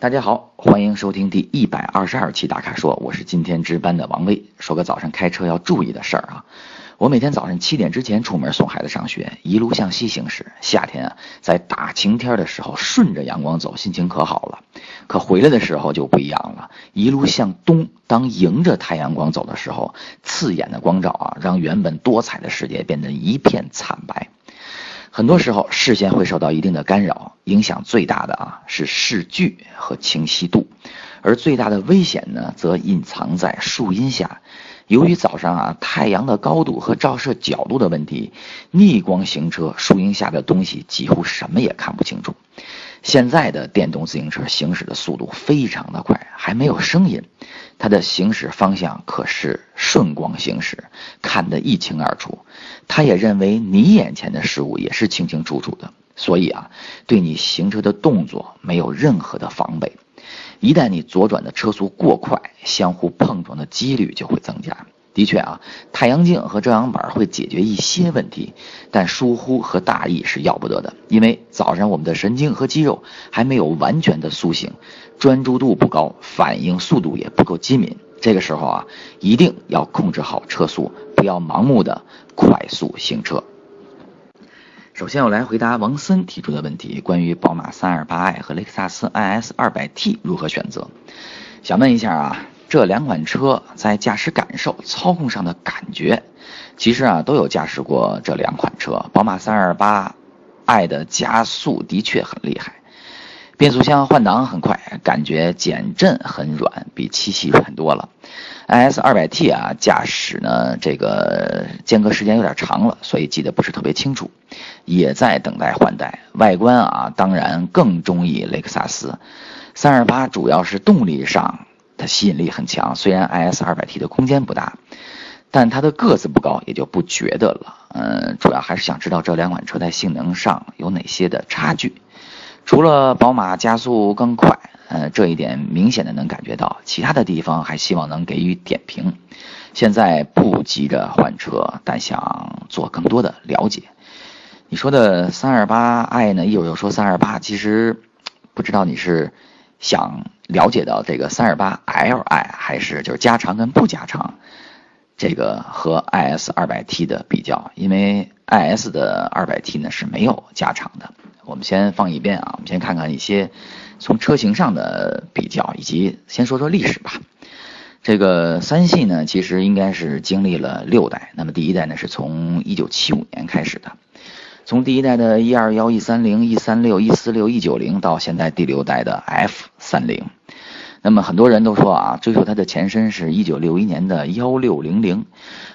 大家好，欢迎收听第一百二十二期大咖说，我是今天值班的王威。说个早上开车要注意的事儿啊，我每天早上七点之前出门送孩子上学，一路向西行驶。夏天啊，在大晴天的时候，顺着阳光走，心情可好了。可回来的时候就不一样了，一路向东，当迎着太阳光走的时候，刺眼的光照啊，让原本多彩的世界变得一片惨白。很多时候，视线会受到一定的干扰，影响最大的啊是视距和清晰度，而最大的危险呢，则隐藏在树荫下。由于早上啊太阳的高度和照射角度的问题，逆光行车，树荫下的东西几乎什么也看不清楚。现在的电动自行车行驶的速度非常的快，还没有声音，它的行驶方向可是顺光行驶，看得一清二楚。他也认为你眼前的事物也是清清楚楚的，所以啊，对你行车的动作没有任何的防备。一旦你左转的车速过快，相互碰撞的几率就会增加。的确啊，太阳镜和遮阳板会解决一些问题，但疏忽和大意是要不得的。因为早上我们的神经和肌肉还没有完全的苏醒，专注度不高，反应速度也不够机敏。这个时候啊，一定要控制好车速，不要盲目的快速行车。首先，我来回答王森提出的问题：关于宝马 328i 和雷克萨斯 IS 200T 如何选择？想问一下啊。这两款车在驾驶感受、操控上的感觉，其实啊都有驾驶过这两款车。宝马 328i 的加速的确很厉害，变速箱换挡很快，感觉减震很软，比七系软多了。IS 200T 啊，驾驶呢这个间隔时间有点长了，所以记得不是特别清楚，也在等待换代。外观啊，当然更中意雷克萨斯。328主要是动力上。它吸引力很强，虽然 IS 二百 t 的空间不大，但它的个子不高，也就不觉得了。嗯，主要还是想知道这两款车在性能上有哪些的差距。除了宝马加速更快，嗯，这一点明显的能感觉到，其他的地方还希望能给予点评。现在不急着换车，但想做更多的了解。你说的三二八 i 呢？一会儿又说三二八其实不知道你是。想了解到这个三二八 Li 还是就是加长跟不加长，这个和 IS 二百 T 的比较，因为 IS 的二百 T 呢是没有加长的。我们先放一边啊，我们先看看一些从车型上的比较，以及先说说历史吧。这个三系呢，其实应该是经历了六代，那么第一代呢是从一九七五年开始的。从第一代的 E 二幺、E 三零、E 三六、E 四六、E 九零到现在第六代的 F 三零，那么很多人都说啊，追溯它的前身是一九六一年的幺六零零。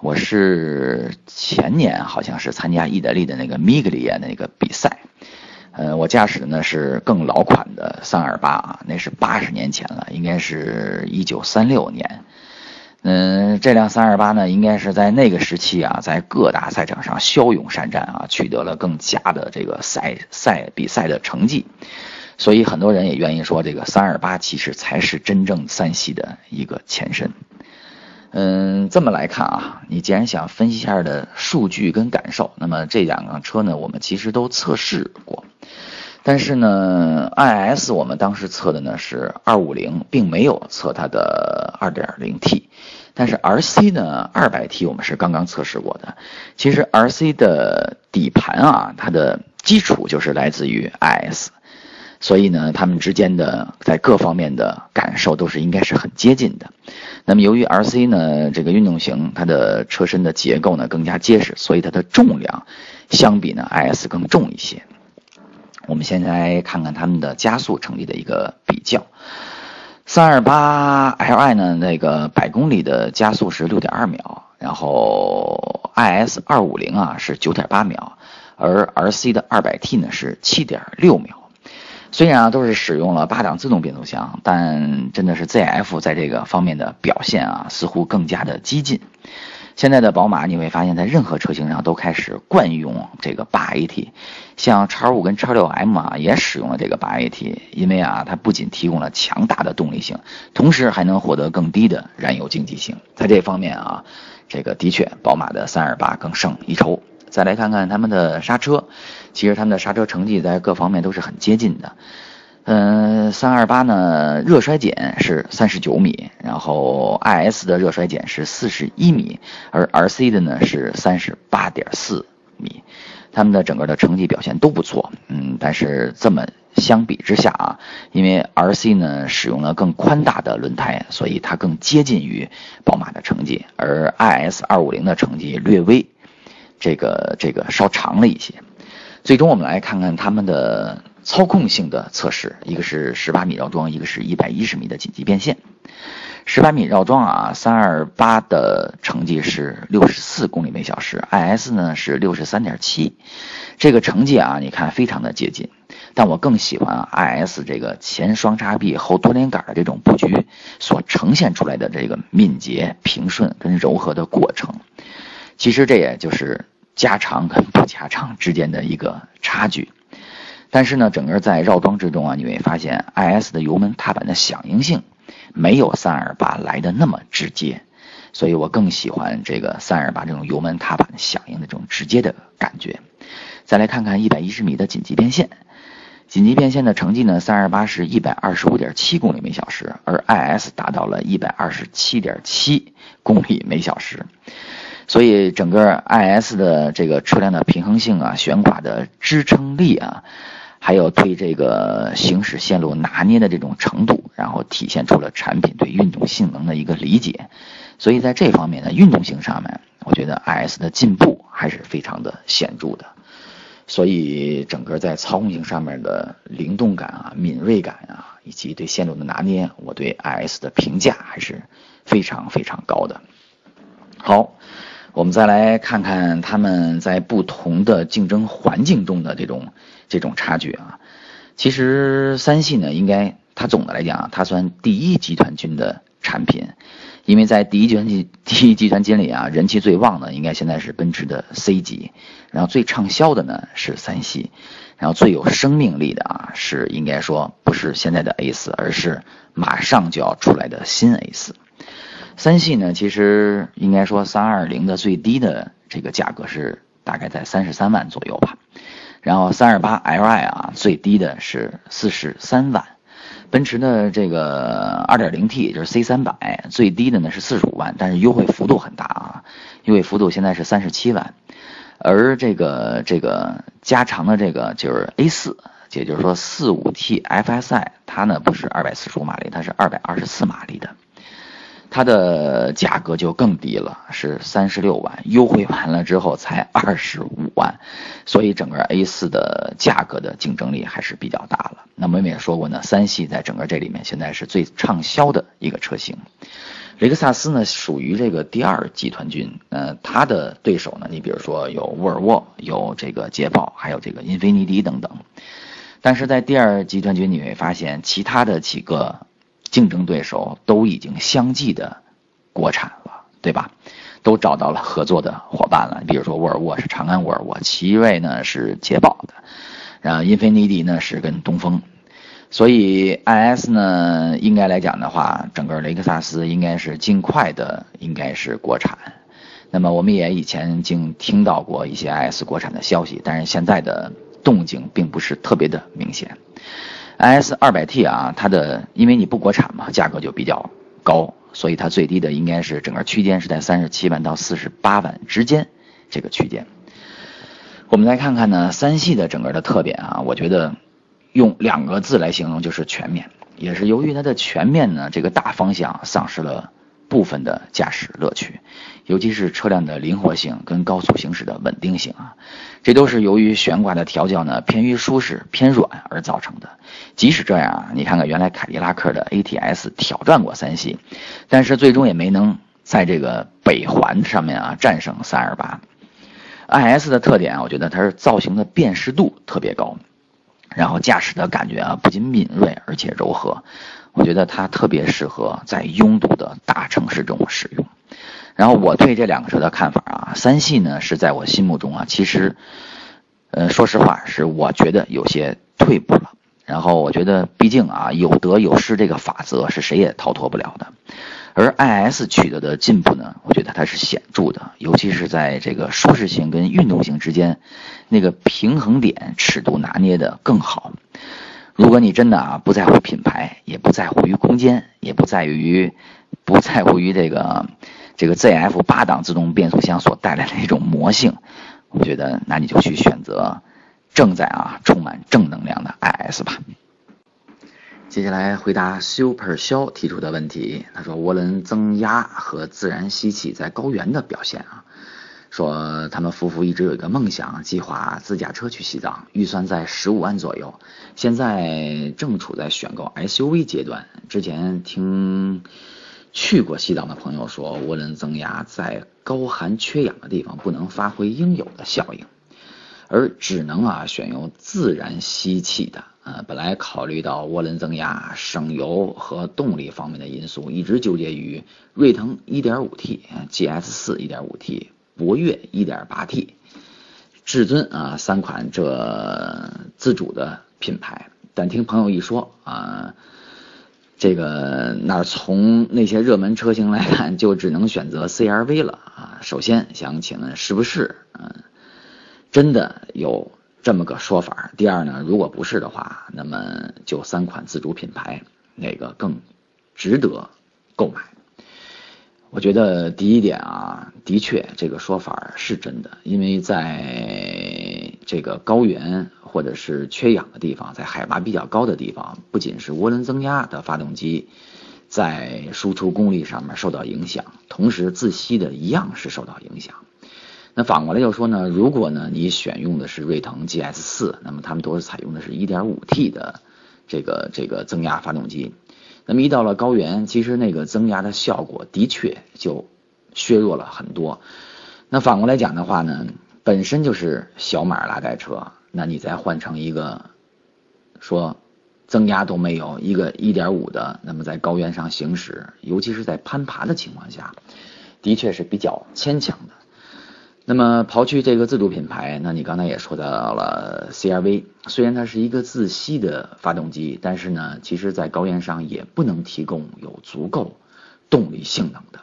我是前年好像是参加意大利的那个米格里亚那个比赛，呃，我驾驶的呢是更老款的三二八啊，那是八十年前了，应该是一九三六年。嗯，这辆三二八呢，应该是在那个时期啊，在各大赛场上骁勇善战啊，取得了更佳的这个赛赛比赛的成绩，所以很多人也愿意说，这个三二八其实才是真正三系的一个前身。嗯，这么来看啊，你既然想分析一下的数据跟感受，那么这两辆车呢，我们其实都测试过，但是呢，IS 我们当时测的呢是二五零，并没有测它的二点零 T。但是 R C 呢，二百 T 我们是刚刚测试过的。其实 R C 的底盘啊，它的基础就是来自于 I S，所以呢，它们之间的在各方面的感受都是应该是很接近的。那么由于 R C 呢，这个运动型它的车身的结构呢更加结实，所以它的重量相比呢 I S 更重一些。我们先来看看它们的加速成绩的一个比较。三二八 Li 呢，那个百公里的加速是六点二秒，然后 IS 二五零啊是九点八秒，而 RC 的二百 T 呢是七点六秒。虽然啊都是使用了八档自动变速箱，但真的是 ZF 在这个方面的表现啊似乎更加的激进。现在的宝马你会发现在任何车型上都开始惯用这个八 AT，像叉五跟叉六 M 啊也使用了这个八 AT，因为啊它不仅提供了强大的动力性，同时还能获得更低的燃油经济性。在这方面啊，这个的确宝马的三二八更胜一筹。再来看看他们的刹车，其实他们的刹车成绩在各方面都是很接近的。嗯，三二八呢，热衰减是三十九米，然后 IS 的热衰减是四十一米，而 RC 的呢是三十八点四米，他们的整个的成绩表现都不错。嗯，但是这么相比之下啊，因为 RC 呢使用了更宽大的轮胎，所以它更接近于宝马的成绩，而 IS 二五零的成绩略微这个这个稍长了一些。最终我们来看看他们的。操控性的测试，一个是十八米绕桩，一个是一百一十米的紧急变线。十八米绕桩啊，三二八的成绩是六十四公里每小时，IS 呢是六十三点七，这个成绩啊，你看非常的接近。但我更喜欢 IS 这个前双叉臂后多连杆的这种布局所呈现出来的这个敏捷、平顺跟柔和的过程。其实这也就是加长跟不加长之间的一个差距。但是呢，整个在绕桩之中啊，你会发现 IS 的油门踏板的响应性没有328来的那么直接，所以我更喜欢这个328这种油门踏板响应的这种直接的感觉。再来看看110米的紧急变线，紧急变线的成绩呢，328是一百二十五点七公里每小时，而 IS 达到了一百二十七点七公里每小时，所以整个 IS 的这个车辆的平衡性啊，悬挂的支撑力啊。还有对这个行驶线路拿捏的这种程度，然后体现出了产品对运动性能的一个理解，所以在这方面呢，运动性上面，我觉得 IS 的进步还是非常的显著的。所以整个在操控性上面的灵动感啊、敏锐感啊，以及对线路的拿捏，我对 IS 的评价还是非常非常高的。好。我们再来看看他们在不同的竞争环境中的这种这种差距啊。其实三系呢，应该它总的来讲，它算第一集团军的产品，因为在第一集团军第一集团军里啊，人气最旺的应该现在是奔驰的 C 级，然后最畅销的呢是三系，然后最有生命力的啊是应该说不是现在的 A 四，而是马上就要出来的新 A 四。三系呢，其实应该说三二零的最低的这个价格是大概在三十三万左右吧，然后三二八 Li 啊最低的是四十三万，奔驰的这个二点零 T 就是 C 三百最低的呢是四十五万，但是优惠幅度很大啊，优惠幅度现在是三十七万，而这个这个加长的这个就是 A 四，也就是说四五 T FSI 它呢不是二百四十五马力，它是二百二十四马力的。它的价格就更低了，是三十六万，优惠完了之后才二十五万，所以整个 A 四的价格的竞争力还是比较大了。那么我们也说过呢，三系在整个这里面现在是最畅销的一个车型。雷克萨斯呢属于这个第二集团军，呃，它的对手呢，你比如说有沃尔沃，有这个捷豹，还有这个英菲尼迪等等。但是在第二集团军你会发现，其他的几个。竞争对手都已经相继的国产了，对吧？都找到了合作的伙伴了。比如说沃尔沃是长安沃尔沃，奇瑞呢是捷豹的，然后英菲尼迪呢是跟东风。所以 IS 呢，应该来讲的话，整个雷克萨斯应该是尽快的，应该是国产。那么我们也以前经听到过一些 IS 国产的消息，但是现在的动静并不是特别的明显。iS 二百 T 啊，它的因为你不国产嘛，价格就比较高，所以它最低的应该是整个区间是在三十七万到四十八万之间这个区间。我们来看看呢，三系的整个的特点啊，我觉得用两个字来形容就是全面，也是由于它的全面呢，这个大方向丧失了。部分的驾驶乐趣，尤其是车辆的灵活性跟高速行驶的稳定性啊，这都是由于悬挂的调教呢偏于舒适偏软而造成的。即使这样啊，你看看原来凯迪拉克的 ATS 挑战过三系，但是最终也没能在这个北环上面啊战胜三二八。IS 的特点啊，我觉得它是造型的辨识度特别高，然后驾驶的感觉啊不仅敏锐而且柔和。我觉得它特别适合在拥堵的大城市中使用。然后我对这两个车的看法啊，三系呢是在我心目中啊，其实，呃，说实话是我觉得有些退步了。然后我觉得，毕竟啊，有得有失这个法则是谁也逃脱不了的。而 IS 取得的进步呢，我觉得它是显著的，尤其是在这个舒适性跟运动性之间，那个平衡点尺度拿捏的更好。如果你真的啊不在乎品牌，也不在乎于空间，也不在于不在乎于这个这个 ZF 八档自动变速箱所带来的一种魔性，我觉得那你就去选择正在啊充满正能量的 IS 吧。接下来回答 Super 肖提出的问题，他说涡轮增压和自然吸气在高原的表现啊。说他们夫妇一直有一个梦想，计划自驾车去西藏，预算在十五万左右，现在正处在选购 SUV 阶段。之前听去过西藏的朋友说，涡轮增压在高寒缺氧的地方不能发挥应有的效应，而只能啊选用自然吸气的。呃，本来考虑到涡轮增压省油和动力方面的因素，一直纠结于锐腾 1.5T、GS 4 1.5T。博越 1.8T，至尊啊三款这自主的品牌，但听朋友一说啊，这个那从那些热门车型来看，就只能选择 CRV 了啊。首先想请问是不是嗯真的有这么个说法？第二呢，如果不是的话，那么就三款自主品牌哪个更值得购买？我觉得第一点啊，的确这个说法是真的，因为在这个高原或者是缺氧的地方，在海拔比较高的地方，不仅是涡轮增压的发动机在输出功率上面受到影响，同时自吸的一样是受到影响。那反过来就说呢，如果呢你选用的是锐腾 GS 四，那么他们都是采用的是一点五 T 的这个这个增压发动机。那么一到了高原，其实那个增压的效果的确就削弱了很多。那反过来讲的话呢，本身就是小马拉带车，那你再换成一个说增压都没有一个一点五的，那么在高原上行驶，尤其是在攀爬的情况下，的确是比较牵强的。那么刨去这个自主品牌，那你刚才也说到了 CRV，虽然它是一个自吸的发动机，但是呢，其实在高原上也不能提供有足够动力性能的。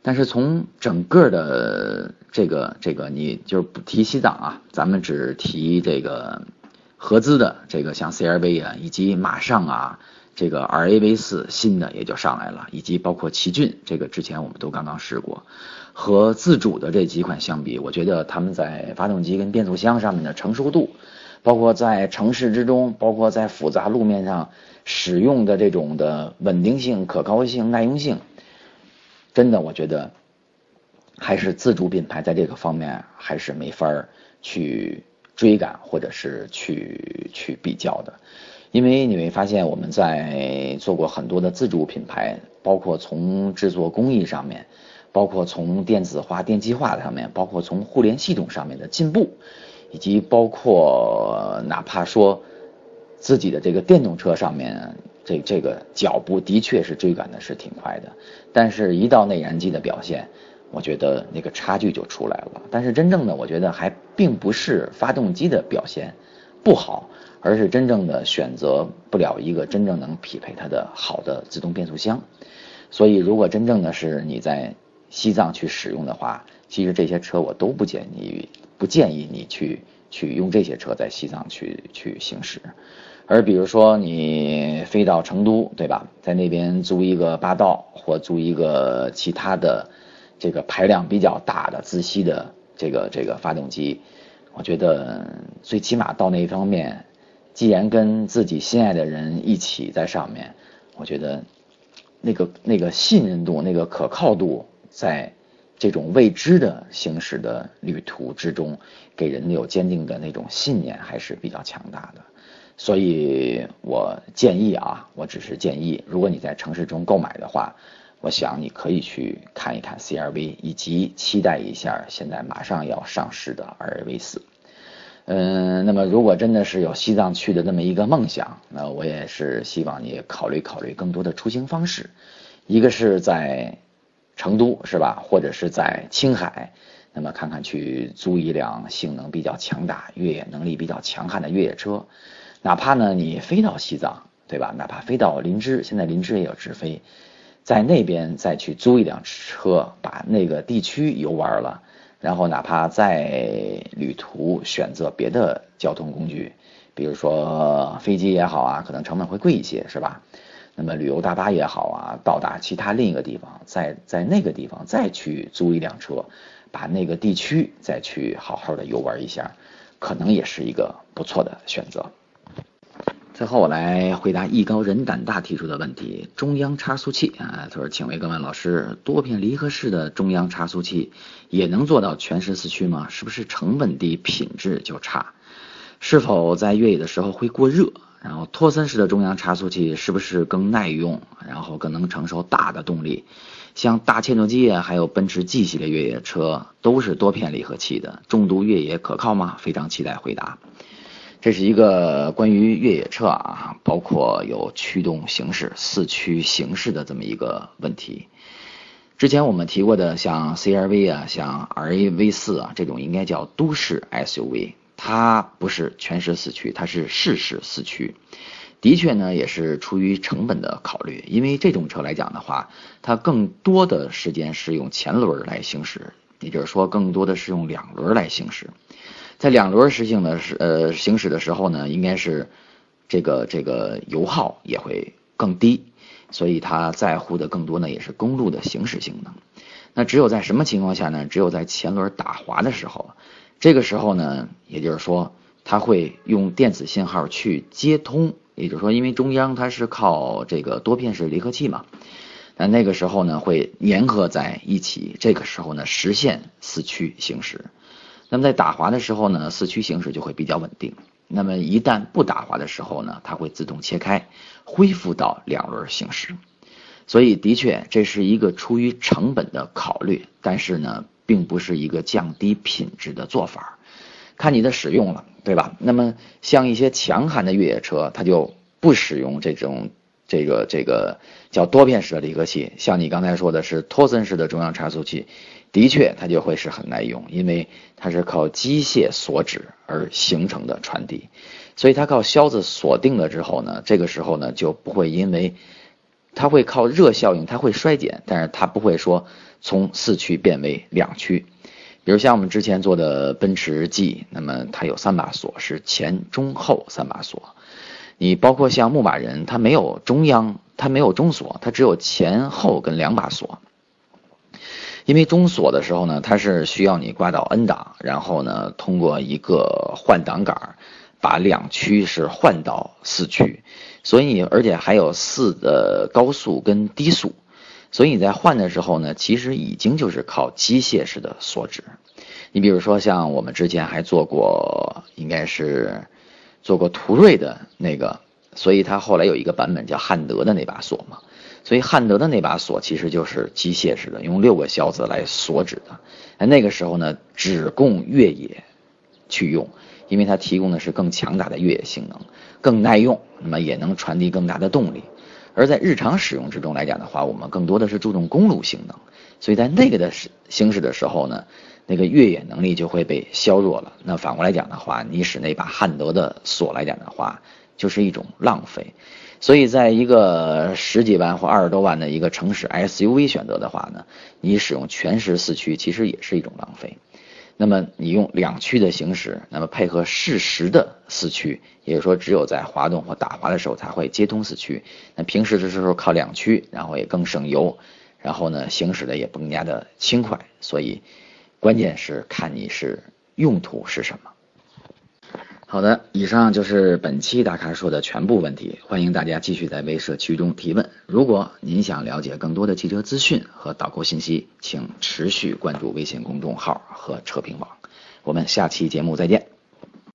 但是从整个的这个这个，你就是不提西藏啊，咱们只提这个合资的这个像 CRV 啊，以及马上啊这个 RAV 四新的也就上来了，以及包括奇骏，这个之前我们都刚刚试过。和自主的这几款相比，我觉得他们在发动机跟变速箱上面的成熟度，包括在城市之中，包括在复杂路面上使用的这种的稳定性、可靠性、耐用性，真的我觉得还是自主品牌在这个方面还是没法去追赶或者是去去比较的，因为你会发现我们在做过很多的自主品牌，包括从制作工艺上面。包括从电子化、电气化上面，包括从互联系统上面的进步，以及包括哪怕说自己的这个电动车上面，这这个脚步的确是追赶的是挺快的，但是一到内燃机的表现，我觉得那个差距就出来了。但是真正的我觉得还并不是发动机的表现不好，而是真正的选择不了一个真正能匹配它的好的自动变速箱。所以如果真正的是你在西藏去使用的话，其实这些车我都不建议，不建议你去去用这些车在西藏去去行驶。而比如说你飞到成都，对吧？在那边租一个霸道或租一个其他的这个排量比较大的自吸的这个这个发动机，我觉得最起码到那一方面，既然跟自己心爱的人一起在上面，我觉得那个那个信任度、那个可靠度。在这种未知的行驶的旅途之中，给人有坚定的那种信念还是比较强大的。所以我建议啊，我只是建议，如果你在城市中购买的话，我想你可以去看一看 CRV，以及期待一下现在马上要上市的 RAV 四。嗯，那么如果真的是有西藏去的那么一个梦想，那我也是希望你考虑考虑更多的出行方式，一个是在。成都是吧，或者是在青海，那么看看去租一辆性能比较强大、越野能力比较强悍的越野车，哪怕呢你飞到西藏，对吧？哪怕飞到林芝，现在林芝也有直飞，在那边再去租一辆车，把那个地区游玩了，然后哪怕在旅途选择别的交通工具。比如说飞机也好啊，可能成本会贵一些，是吧？那么旅游大巴也好啊，到达其他另一个地方，在在那个地方再去租一辆车，把那个地区再去好好的游玩一下，可能也是一个不错的选择。最后我来回答艺高人胆大提出的问题：中央差速器啊，他说，请问各位老师，多片离合式的中央差速器也能做到全时四驱吗？是不是成本低，品质就差？是否在越野的时候会过热？然后托森式的中央差速器是不是更耐用？然后更能承受大的动力？像大切诺基啊，还有奔驰 G 系列越野车都是多片离合器的，重度越野可靠吗？非常期待回答。这是一个关于越野车啊，包括有驱动形式、四驱形式的这么一个问题。之前我们提过的，像 CRV 啊，像 RAV 四啊，这种应该叫都市 SUV，它不是全时四驱，它是适时四驱。的确呢，也是出于成本的考虑，因为这种车来讲的话，它更多的时间是用前轮来行驶，也就是说，更多的是用两轮来行驶。在两轮实行的是呃行驶的时候呢，应该是这个这个油耗也会更低，所以它在乎的更多呢也是公路的行驶性能。那只有在什么情况下呢？只有在前轮打滑的时候，这个时候呢，也就是说它会用电子信号去接通，也就是说因为中央它是靠这个多片式离合器嘛，那那个时候呢会粘合在一起，这个时候呢实现四驱行驶。那么在打滑的时候呢，四驱行驶就会比较稳定。那么一旦不打滑的时候呢，它会自动切开，恢复到两轮行驶。所以的确这是一个出于成本的考虑，但是呢，并不是一个降低品质的做法，看你的使用了，对吧？那么像一些强悍的越野车，它就不使用这种这个这个叫多片式的离合器，像你刚才说的是托森式的中央差速器。的确，它就会是很耐用，因为它是靠机械锁止而形成的传递，所以它靠销子锁定了之后呢，这个时候呢就不会因为它会靠热效应，它会衰减，但是它不会说从四驱变为两驱。比如像我们之前做的奔驰 G，那么它有三把锁，是前中后三把锁。你包括像牧马人，它没有中央，它没有中锁，它只有前后跟两把锁。因为中锁的时候呢，它是需要你挂到 N 档，然后呢，通过一个换挡杆，把两驱是换到四驱，所以而且还有四的高速跟低速，所以你在换的时候呢，其实已经就是靠机械式的锁止。你比如说像我们之前还做过，应该是做过途锐的那个，所以它后来有一个版本叫汉德的那把锁嘛。所以汉德的那把锁其实就是机械式的，用六个销子来锁止的。哎，那个时候呢，只供越野去用，因为它提供的是更强大的越野性能，更耐用，那么也能传递更大的动力。而在日常使用之中来讲的话，我们更多的是注重公路性能，所以在那个的行驶的时候呢，那个越野能力就会被削弱了。那反过来讲的话，你使那把汉德的锁来讲的话，就是一种浪费。所以，在一个十几万或二十多万的一个城市 SUV 选择的话呢，你使用全时四驱其实也是一种浪费。那么你用两驱的行驶，那么配合适时的四驱，也就是说只有在滑动或打滑的时候才会接通四驱。那平时的时候靠两驱，然后也更省油，然后呢行驶的也更加的轻快。所以，关键是看你是用途是什么。好的，以上就是本期大咖说的全部问题。欢迎大家继续在微社区中提问。如果您想了解更多的汽车资讯和导购信息，请持续关注微信公众号和车评网。我们下期节目再见。